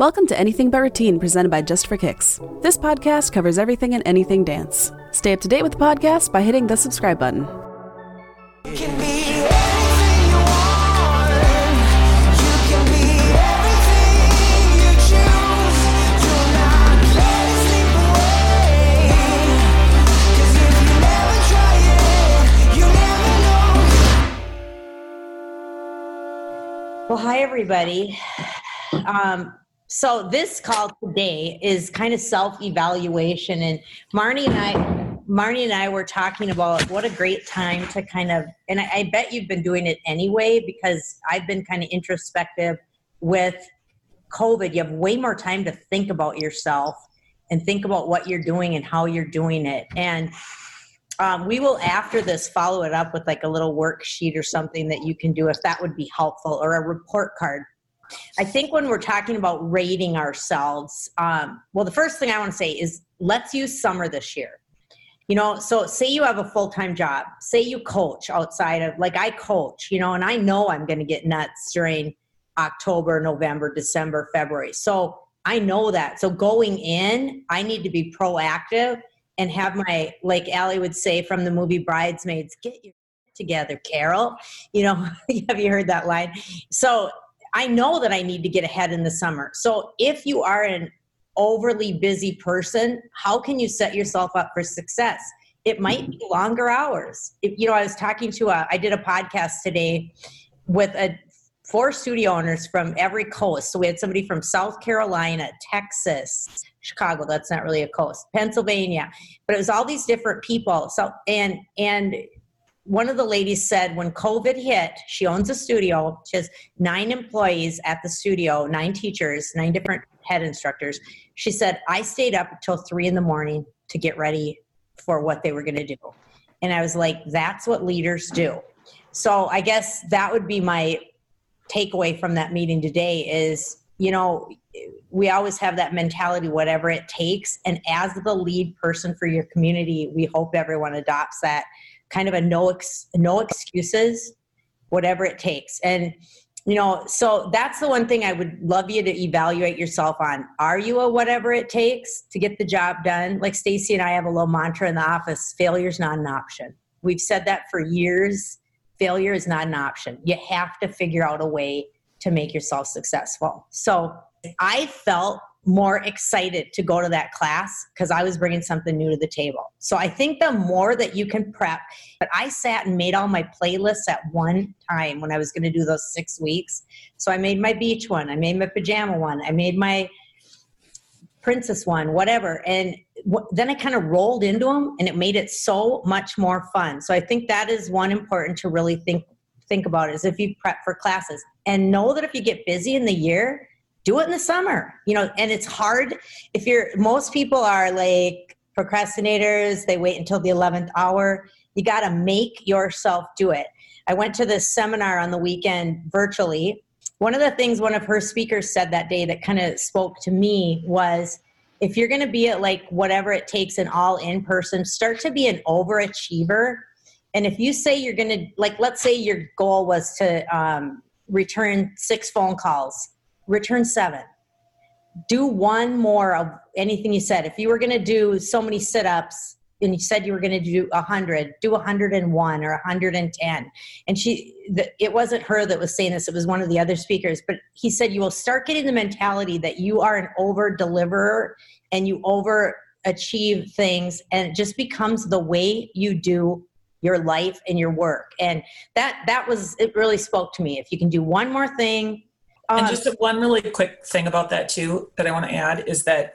Welcome to Anything But Routine presented by Just for Kicks. This podcast covers everything and anything dance. Stay up to date with the podcast by hitting the subscribe button. can be anything you want. You can be everything you choose. Do not let it slip away. 'Cause if you never try it, you never know. Well, hi, everybody. Um, so this call today is kind of self-evaluation, and Marnie and I, Marnie and I were talking about what a great time to kind of, and I, I bet you've been doing it anyway because I've been kind of introspective with COVID. You have way more time to think about yourself and think about what you're doing and how you're doing it, and um, we will after this follow it up with like a little worksheet or something that you can do if that would be helpful or a report card i think when we're talking about rating ourselves um, well the first thing i want to say is let's use summer this year you know so say you have a full-time job say you coach outside of like i coach you know and i know i'm going to get nuts during october november december february so i know that so going in i need to be proactive and have my like Allie would say from the movie Bridesmaids, get your together, Carol. You know, have you heard that line? So I know that I need to get ahead in the summer. So if you are an overly busy person, how can you set yourself up for success? It might be longer hours. If, you know, I was talking to a, I did a podcast today with a four studio owners from every coast. So we had somebody from South Carolina, Texas, Chicago. That's not really a coast. Pennsylvania, but it was all these different people. So and and one of the ladies said when COVID hit, she owns a studio. She has nine employees at the studio, nine teachers, nine different head instructors. She said I stayed up until three in the morning to get ready for what they were going to do, and I was like, that's what leaders do. So I guess that would be my takeaway from that meeting today is you know we always have that mentality whatever it takes and as the lead person for your community we hope everyone adopts that kind of a no ex, no excuses whatever it takes. And you know so that's the one thing i would love you to evaluate yourself on. Are you a whatever it takes to get the job done? Like stacy and i have a little mantra in the office failure's not an option. We've said that for years. Failure is not an option. You have to figure out a way to make yourself successful. So I felt more excited to go to that class because I was bringing something new to the table. So I think the more that you can prep, but I sat and made all my playlists at one time when I was going to do those six weeks. So I made my beach one, I made my pajama one, I made my princess one, whatever. And wh- then I kind of rolled into them and it made it so much more fun. So I think that is one important to really think think about is if you prep for classes and know that if you get busy in the year, do it in the summer you know and it's hard. If you're most people are like procrastinators they wait until the 11th hour. You got to make yourself do it. I went to this seminar on the weekend virtually. One of the things one of her speakers said that day that kind of spoke to me was if you're going to be at like whatever it takes an all in person start to be an overachiever. And if you say you're going to like let's say your goal was to um, return six phone calls return seven. Do one more of anything you said. If you were going to do so many sit ups and you said you were going to do 100, do 101 or 110. And she, the, it wasn't her that was saying this, it was one of the other speakers. But he said, You will start getting the mentality that you are an over deliverer and you over achieve things, and it just becomes the way you do your life and your work and that that was it really spoke to me if you can do one more thing and um, just one really quick thing about that too that I want to add is that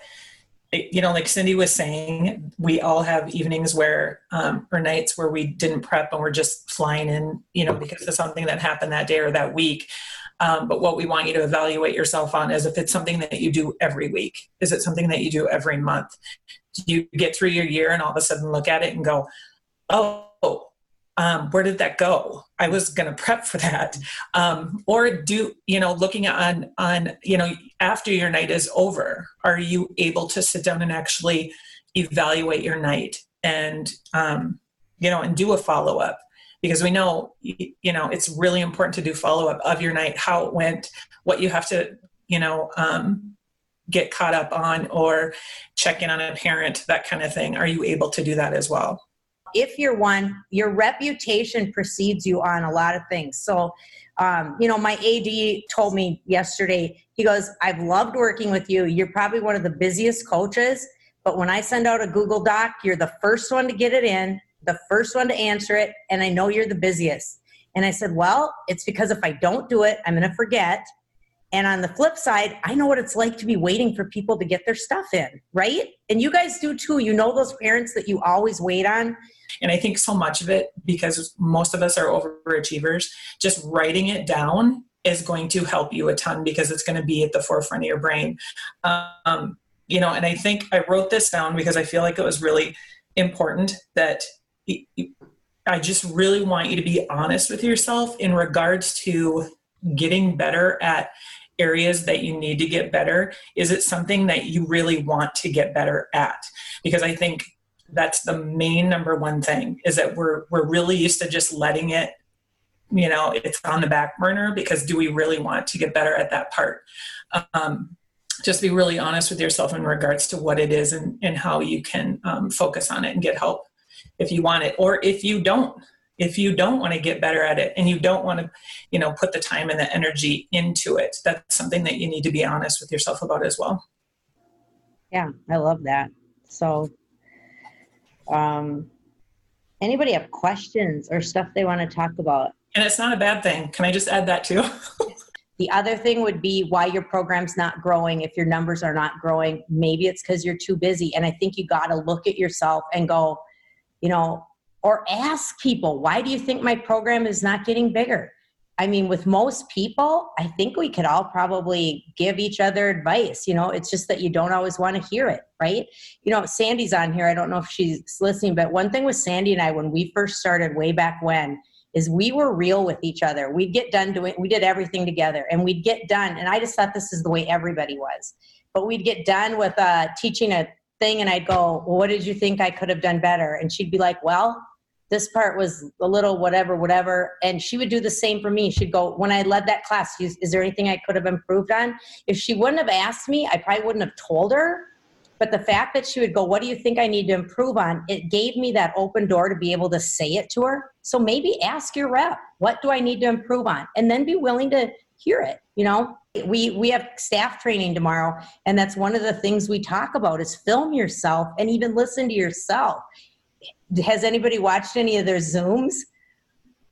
you know like cindy was saying we all have evenings where um, or nights where we didn't prep and we're just flying in you know because of something that happened that day or that week. Um, but what we want you to evaluate yourself on is if it's something that you do every week is it something that you do every month? Do you get through your year and all of a sudden look at it and go oh um, where did that go i was going to prep for that um, or do you know looking on on you know after your night is over are you able to sit down and actually evaluate your night and um, you know and do a follow-up because we know you know it's really important to do follow-up of your night how it went what you have to you know um, get caught up on or check in on a parent, that kind of thing? Are you able to do that as well? If you're one, your reputation precedes you on a lot of things. So, um, you know, my AD told me yesterday, he goes, I've loved working with you. You're probably one of the busiest coaches, but when I send out a Google Doc, you're the first one to get it in, the first one to answer it, and I know you're the busiest. And I said, Well, it's because if I don't do it, I'm going to forget. And on the flip side, I know what it's like to be waiting for people to get their stuff in, right? And you guys do too. You know those parents that you always wait on. And I think so much of it, because most of us are overachievers, just writing it down is going to help you a ton because it's going to be at the forefront of your brain. Um, you know, and I think I wrote this down because I feel like it was really important that I just really want you to be honest with yourself in regards to getting better at areas that you need to get better. Is it something that you really want to get better at? Because I think that's the main number one thing is that we're we're really used to just letting it you know it's on the back burner because do we really want to get better at that part um, just be really honest with yourself in regards to what it is and, and how you can um, focus on it and get help if you want it or if you don't if you don't want to get better at it and you don't want to you know put the time and the energy into it that's something that you need to be honest with yourself about as well Yeah, I love that. So, um, anybody have questions or stuff they want to talk about? and it's not a bad thing can i just add that too The other thing would be why your program's not growing. If your numbers are not growing, maybe it's because you're too busy. And I think you got to look at yourself and go, you know, or ask people, why do you think my program is not getting bigger? I mean, with most people, I think we could all probably give each other advice. You know, it's just that you don't always want to hear it, right? You know, Sandy's on here. I don't know if she's listening, but one thing with Sandy and I, when we first started way back when, is we were real with each other. We'd get done doing, we did everything together and we'd get done. And I just thought this is the way everybody was. But we'd get done with uh, teaching a thing and I'd go, well, what did you think I could have done better? And she'd be like, well, this part was a little whatever, whatever. And she would do the same for me. She'd go, when I led that class, is, there anything I could have improved on? If she wouldn't have asked me, I probably wouldn't have told her. But the fact that she would go, What do you think I need to improve on? It gave me that open door to be able to say it to her. So maybe ask your rep, What do I need to improve on? And then be willing to hear it. You know, we, we have staff training tomorrow, and that's one of the things we talk about is film yourself and even listen to yourself. Has anybody watched any of their Zooms?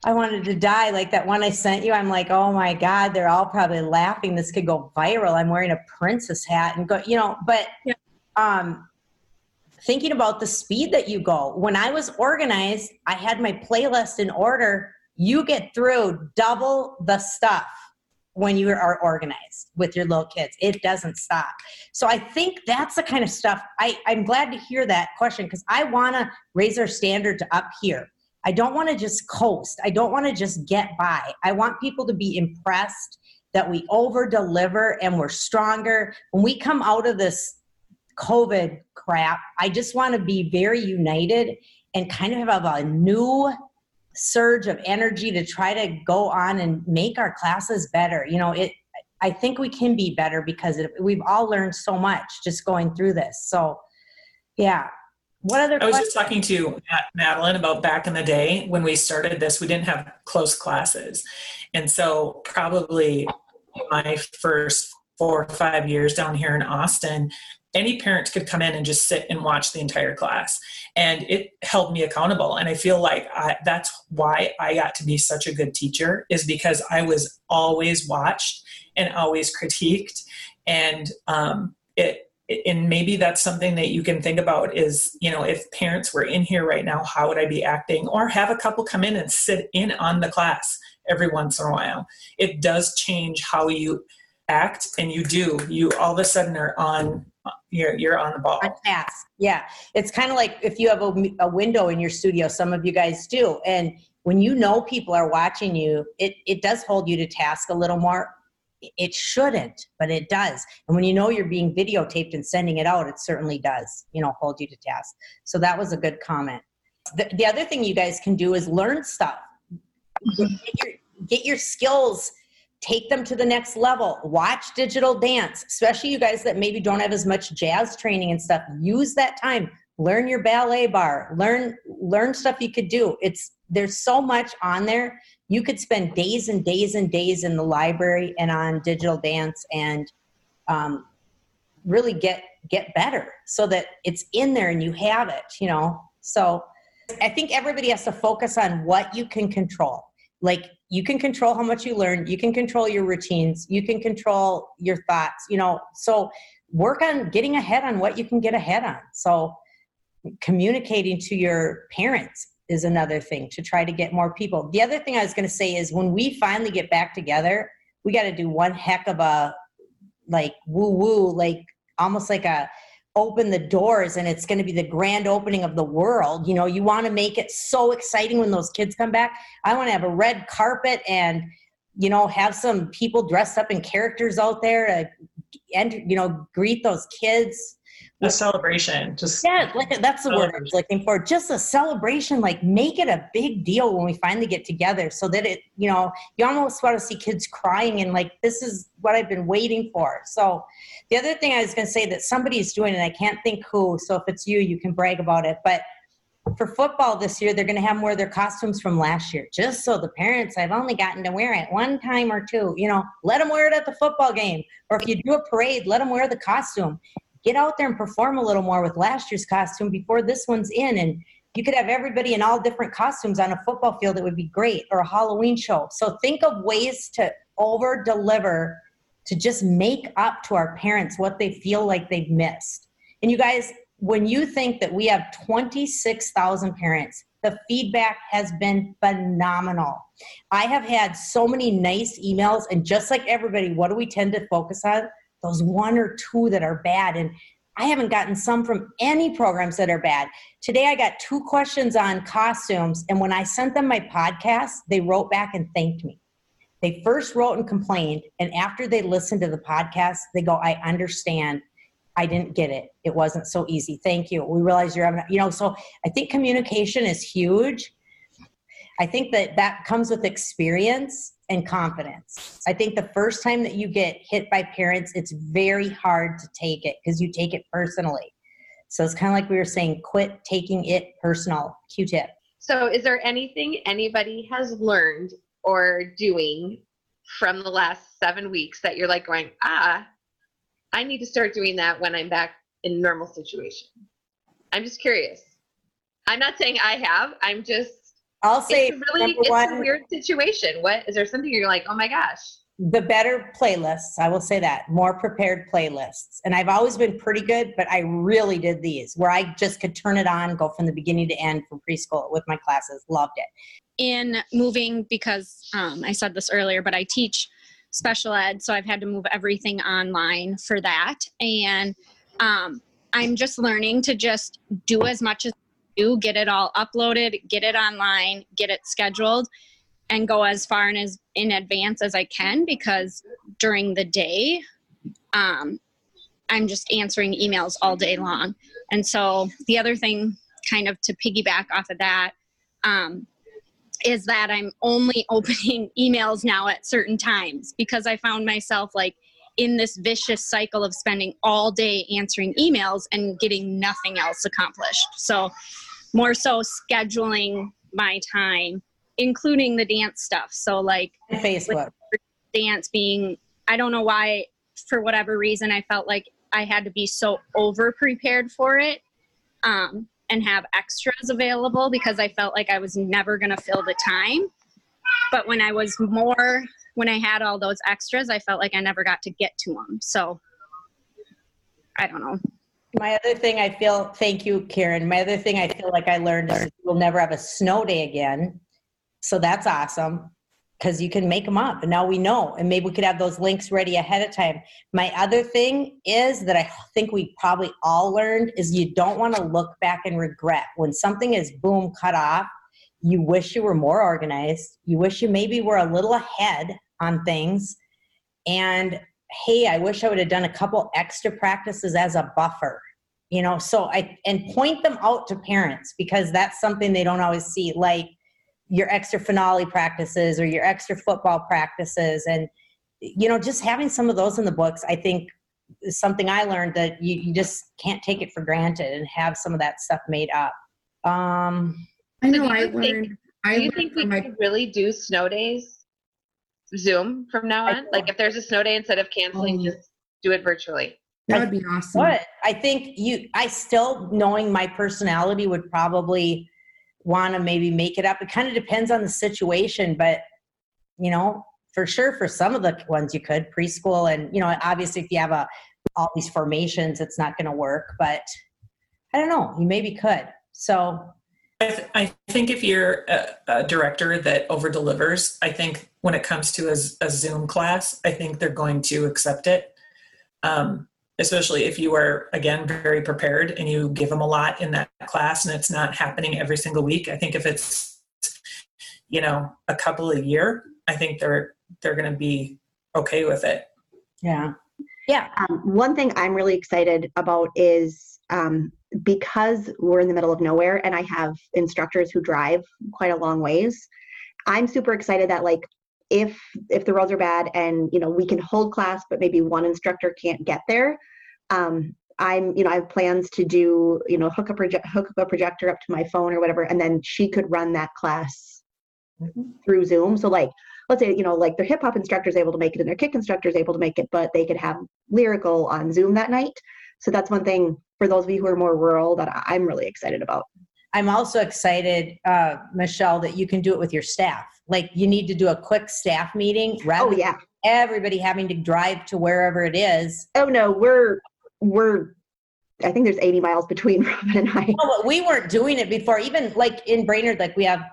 I wanted to die. Like that one I sent you, I'm like, oh my God, they're all probably laughing. This could go viral. I'm wearing a princess hat and go, you know, but um, thinking about the speed that you go. When I was organized, I had my playlist in order. You get through double the stuff when you are organized with your little kids. It doesn't stop. So I think that's the kind of stuff I, I'm glad to hear that question because I want to raise our standard up here. I don't want to just coast. I don't want to just get by. I want people to be impressed that we over deliver and we're stronger. When we come out of this COVID crap, I just want to be very united and kind of have a new surge of energy to try to go on and make our classes better. You know, it I think we can be better because it, we've all learned so much just going through this. So, yeah. What other I was questions? just talking to Madeline about back in the day when we started this, we didn't have close classes. And so, probably my first four or five years down here in Austin, any parent could come in and just sit and watch the entire class. And it held me accountable. And I feel like I, that's why I got to be such a good teacher, is because I was always watched and always critiqued. And um, it, and maybe that's something that you can think about is you know if parents were in here right now how would i be acting or have a couple come in and sit in on the class every once in a while it does change how you act and you do you all of a sudden are on you're you're on the ball task. Yeah. It's kind of like if you have a, a window in your studio, some of you guys do. And when you know people are watching you, it, it does hold you to task a little more. It shouldn't, but it does. And when you know you're being videotaped and sending it out, it certainly does, you know, hold you to task. So that was a good comment. The, the other thing you guys can do is learn stuff. Get your, get your skills take them to the next level. Watch digital dance, especially you guys that maybe don't have as much jazz training and stuff. Use that time. Learn your ballet barre. Learn learn stuff you could do. It's there's so much on there. You could spend days and days and days in the library and on digital dance and um, really get get better so that it's in there and you have it. You know. So I think everybody has to focus on what you can control. Like you can control how much you learn, you can control your routines, you can control your thoughts, you know. So work on getting ahead on what you can get ahead on. So communicating to your parents is another thing to try to get more people. The other thing I was going to say is when we finally get back together, we got to do one heck of a like woo woo, like almost like a open the doors and it's going to be the grand opening of the world. You know, you want to make it so exciting when those kids come back. I want to have a red carpet and, you know, have some people dressed up in characters out there to, and, you know, greet those kids. A celebration. Just Yeah, like that's the word I was looking for. Just a celebration, like make it a big deal when we finally get together so that it, you know, you almost want to see kids crying and like, this is what I've been waiting for. So the other thing I was going to say that somebody's doing, and I can't think who, so if it's you, you can brag about it. But for football this year, they're going to have more of their costumes from last year, just so the parents, I've only gotten to wear it one time or two, you know, let them wear it at the football game. Or if you do a parade, let them wear the costume get out there and perform a little more with last year's costume before this one's in. And you could have everybody in all different costumes on a football field. It would be great or a halloween show. So think of ways to over deliver to just make up to our parents what they feel like they've missed. And you guys when you think that we have 26,000 parents the feedback has been phenomenal. I have had so many nice emails and just like everybody what do we tend to focus on those one or two that are bad. And I haven't gotten some from any programs that are bad. Today I got two questions on costumes, and when I sent them my podcast, they wrote back and thanked me. They first wrote and complained, and after they listened to the podcast, they go, I understand. I didn't get it. It wasn't so easy. Thank you. We realize you're having, you know, so I think communication is huge. I think that that comes with experience and confidence. I think the first time that you get hit by parents, it's very hard to take it because you take it personally. So it's kind of like we were saying, quit taking it personal. Q tip. So, is there anything anybody has learned or doing from the last seven weeks that you're like going, ah, I need to start doing that when I'm back in normal situation? I'm just curious. I'm not saying I have. I'm just. I'll say It's really it's one, a weird situation. What is there something you're like, oh my gosh? the better playlists. I will say that more prepared playlists. And I've always been pretty good, but I really did these where I just could turn it on, go from the beginning to end from preschool with my classes. Loved it. in moving because um, I said this earlier, but I teach special ed, so I've had to move everything online for that. And um, I'm just learning to just do as much as do, get it all uploaded, get it online, get it scheduled, and go as far in as in advance as I can because during the day, um, I'm just answering emails all day long. And so the other thing, kind of to piggyback off of that, um, is that I'm only opening emails now at certain times because I found myself like in this vicious cycle of spending all day answering emails and getting nothing else accomplished. So, more so scheduling my time, including the dance stuff. So, like Facebook. dance being, I don't know why, for whatever reason, I felt like I had to be so over prepared for it. Um, and have extras available because I felt like I was never going to fill the time. But when I was more, when I had all those extras, I felt like I never got to get to them. So I don't know. My other thing I feel, thank you, Karen. My other thing I feel like I learned is we'll never have a snow day again. So that's awesome because you can make them up. And now we know. And maybe we could have those links ready ahead of time. My other thing is that I think we probably all learned is you don't want to look back and regret. When something is boom, cut off, you wish you were more organized. You wish you maybe were a little ahead on things. And hey, I wish I would have done a couple extra practices as a buffer. You know, so I and point them out to parents because that's something they don't always see, like your extra finale practices or your extra football practices. And you know, just having some of those in the books, I think is something I learned that you, you just can't take it for granted and have some of that stuff made up. Um, I know. I you think- learned. I Do you learned think we from my could really do snow days Zoom from now on? Like if there's a snow day, instead of canceling, Oh. just do it virtually. that would be awesome. What I think you, I still knowing my personality would probably want to maybe make it up. It kind of depends on the situation, but you know, for sure, for some of the ones you could preschool, and you know, obviously if you have a all these formations, it's not going to work. But I don't know, you maybe could. So I, th- I think if you're a, a director that over delivers, I think when it comes to a Zoom class, I think they're going to accept it. Um, especially if you are, again, very prepared and you give them a lot in that class and it's not happening every single week. I think if it's, you know, a couple a year, I think they're, they're going to be okay with it. yeah, yeah, Um, one thing I'm really excited about is um, because we're in the middle of nowhere and I have instructors who drive quite a long ways. I'm super excited that like if if the roads are bad and you know we can hold class but maybe one instructor can't get there um i'm you know i have plans to do you know hook a project hook up a projector up to my phone or whatever and then she could run that class through zoom. So like let's say you know like their hip hop instructor is able to make it and their kick instructor is able to make it but they could have lyrical on zoom that night. So that's one thing for those of you who are more rural that i'm really excited about I'm also excited, uh, Michelle, that you can do it with your staff. Like you need to do a quick staff meeting rather oh than yeah everybody having to drive to wherever it is. oh no we're we're i think there's 80 miles between robin and i No, we weren't doing it before. Even like in Brainerd, like we have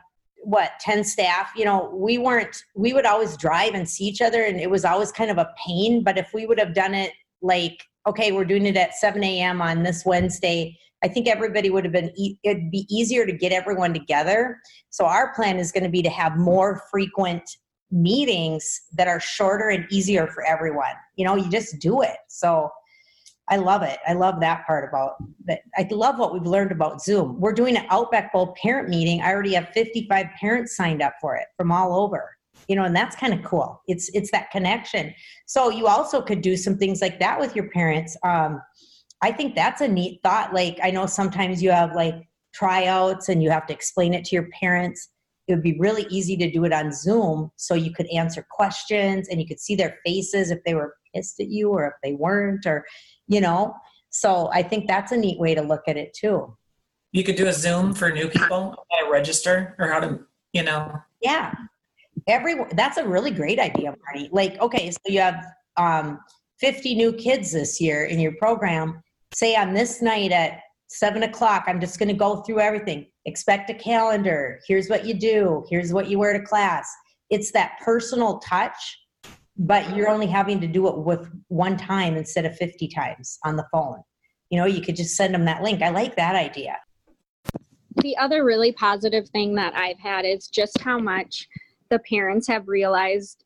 what ten staff. You know, we weren't. We would always drive and see each other, and it was always kind of a pain. But if we would have done it like, okay, we're doing it at seven a.m. on this Wednesday. I think everybody would have been. E- it'd be easier to get everyone together. So our plan is going to be to have more frequent meetings that are shorter and easier for everyone. You know, you just do it. So I love it. I love that part about that. I love what we've learned about Zoom. We're doing an Outback Bowl parent meeting. I already have 55 parents signed up for it from all over. You know, and that's kind of cool. It's it's that connection. So you also could do some things like that with your parents. Um, I think that's a neat thought. Like I know sometimes you have like tryouts and you have to explain it to your parents. It would be really easy to do it on Zoom so you could answer questions and you could see their faces if they were pissed at you or if they weren't or you know? So i think that's a neat way to look at it too. You could do a Zoom for new people, how to register or how to, you know, yeah. Every that's a really great idea marty. Like okay so you have um 50 new kids this year in your program say on this night at seven o'clock i'm just going to go through everything. Expect a calendar. Here's what you do. Here's what you wear to class. It's that personal touch but you're only having to do it with one time instead of 50 times on the phone. You know you could just send them that link. I like that idea. The other really positive thing that I've had is just how much the parents have realized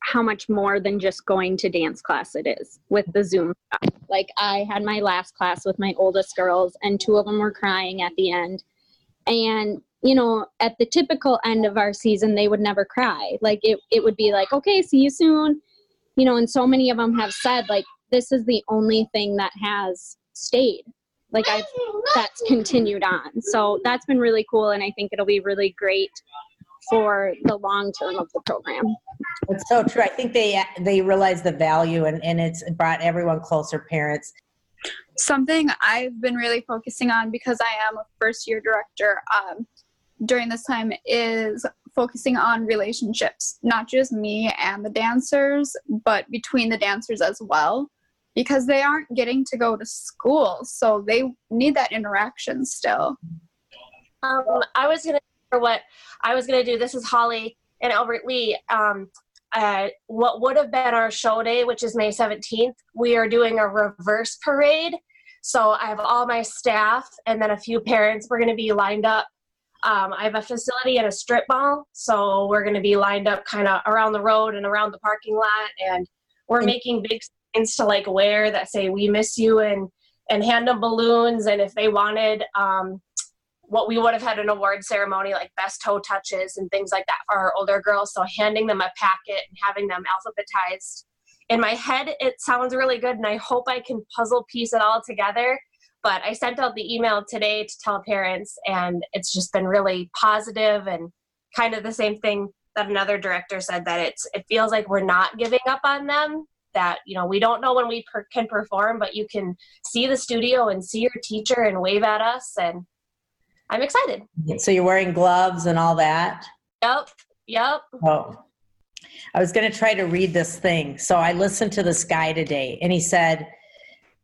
how much more than just going to dance class it is with the Zoom stuff. Like I had my last class with my oldest girls and two of them were crying at the end. And you know, at the typical end of our season they would never cry. Like it it would be like, "Okay, see you soon." You know, and so many of them have said like this is the only thing that has stayed like I've that's continued on. So that's been really cool, and I think it'll be really great for the long term of the program. It's so true. I think they they realize the value and, and it's brought everyone closer, parents. something I've been really focusing on because I am a first year director um, during this time is focusing on relationships, not just me and the dancers, but between the dancers as well, because they aren't getting to go to school. So they need that interaction still. Um, I was gonna for what I was gonna do. This is Holly and Albert Lea. Um, uh, what would have been our show day, which is May seventeenth, we are doing a reverse parade. So I have all my staff and then a few parents. We're gonna be lined up. Um, I have a facility and a strip mall, so we're gonna be lined up kind of around the road and around the parking lot, and we're making big signs to like wear that say "We miss you" and and hand them balloons. And if they wanted um, what we would have had an award ceremony like best toe touches and things like that for our older girls. So handing them a packet and having them alphabetized. In my head, it sounds really good, and I hope I can puzzle piece it all together. But I sent out the email today to tell parents, and it's just been really positive and kind of the same thing that another director said that it's it feels like we're not giving up on them that you know we don't know when we per- can perform but you can see the studio and see your teacher and wave at us and i'm excited So you're wearing gloves and all that? yep yep Oh. I was going to try to read this thing. So I listened to this guy today, and he said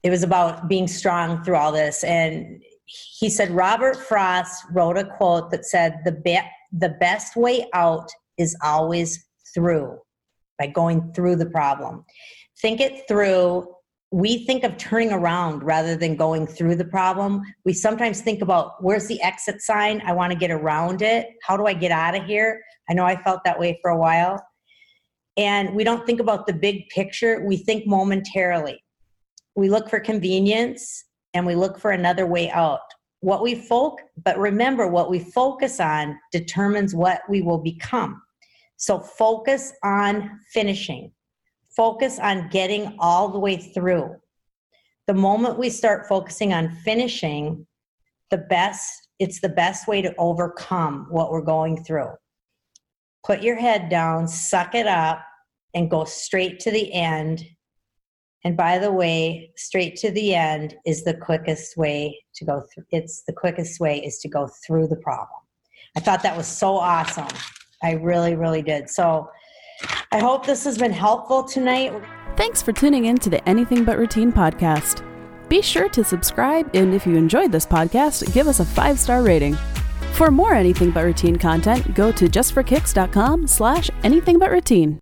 it was about being strong through all this. And he said Robert Frost wrote a quote that said, "The be- the best way out is always through, by going through the problem. Think it through." We think of turning around rather than going through the problem. We sometimes think about where's the exit sign? I want to get around it. How do I get out of here? I know I felt that way for a while and we don't think about the big picture we think momentarily we look for convenience and we look for another way out what we folk but remember what we focus on determines what we will become so focus on finishing focus on getting all the way through the moment we start focusing on finishing the best it's the best way to overcome what we're going through put your head down, suck it up, and go straight to the end. And by the way, straight to the end is the quickest way to go through. It's the quickest way is to go through the problem. I thought that was so awesome. I really, really did. So I hope this has been helpful tonight. Thanks for tuning in to the Anything But Routine podcast. Be sure to subscribe, and if you enjoyed this podcast, give us a five star rating. For more Anything But Routine content, go to justforkicks.com slash anything but routine.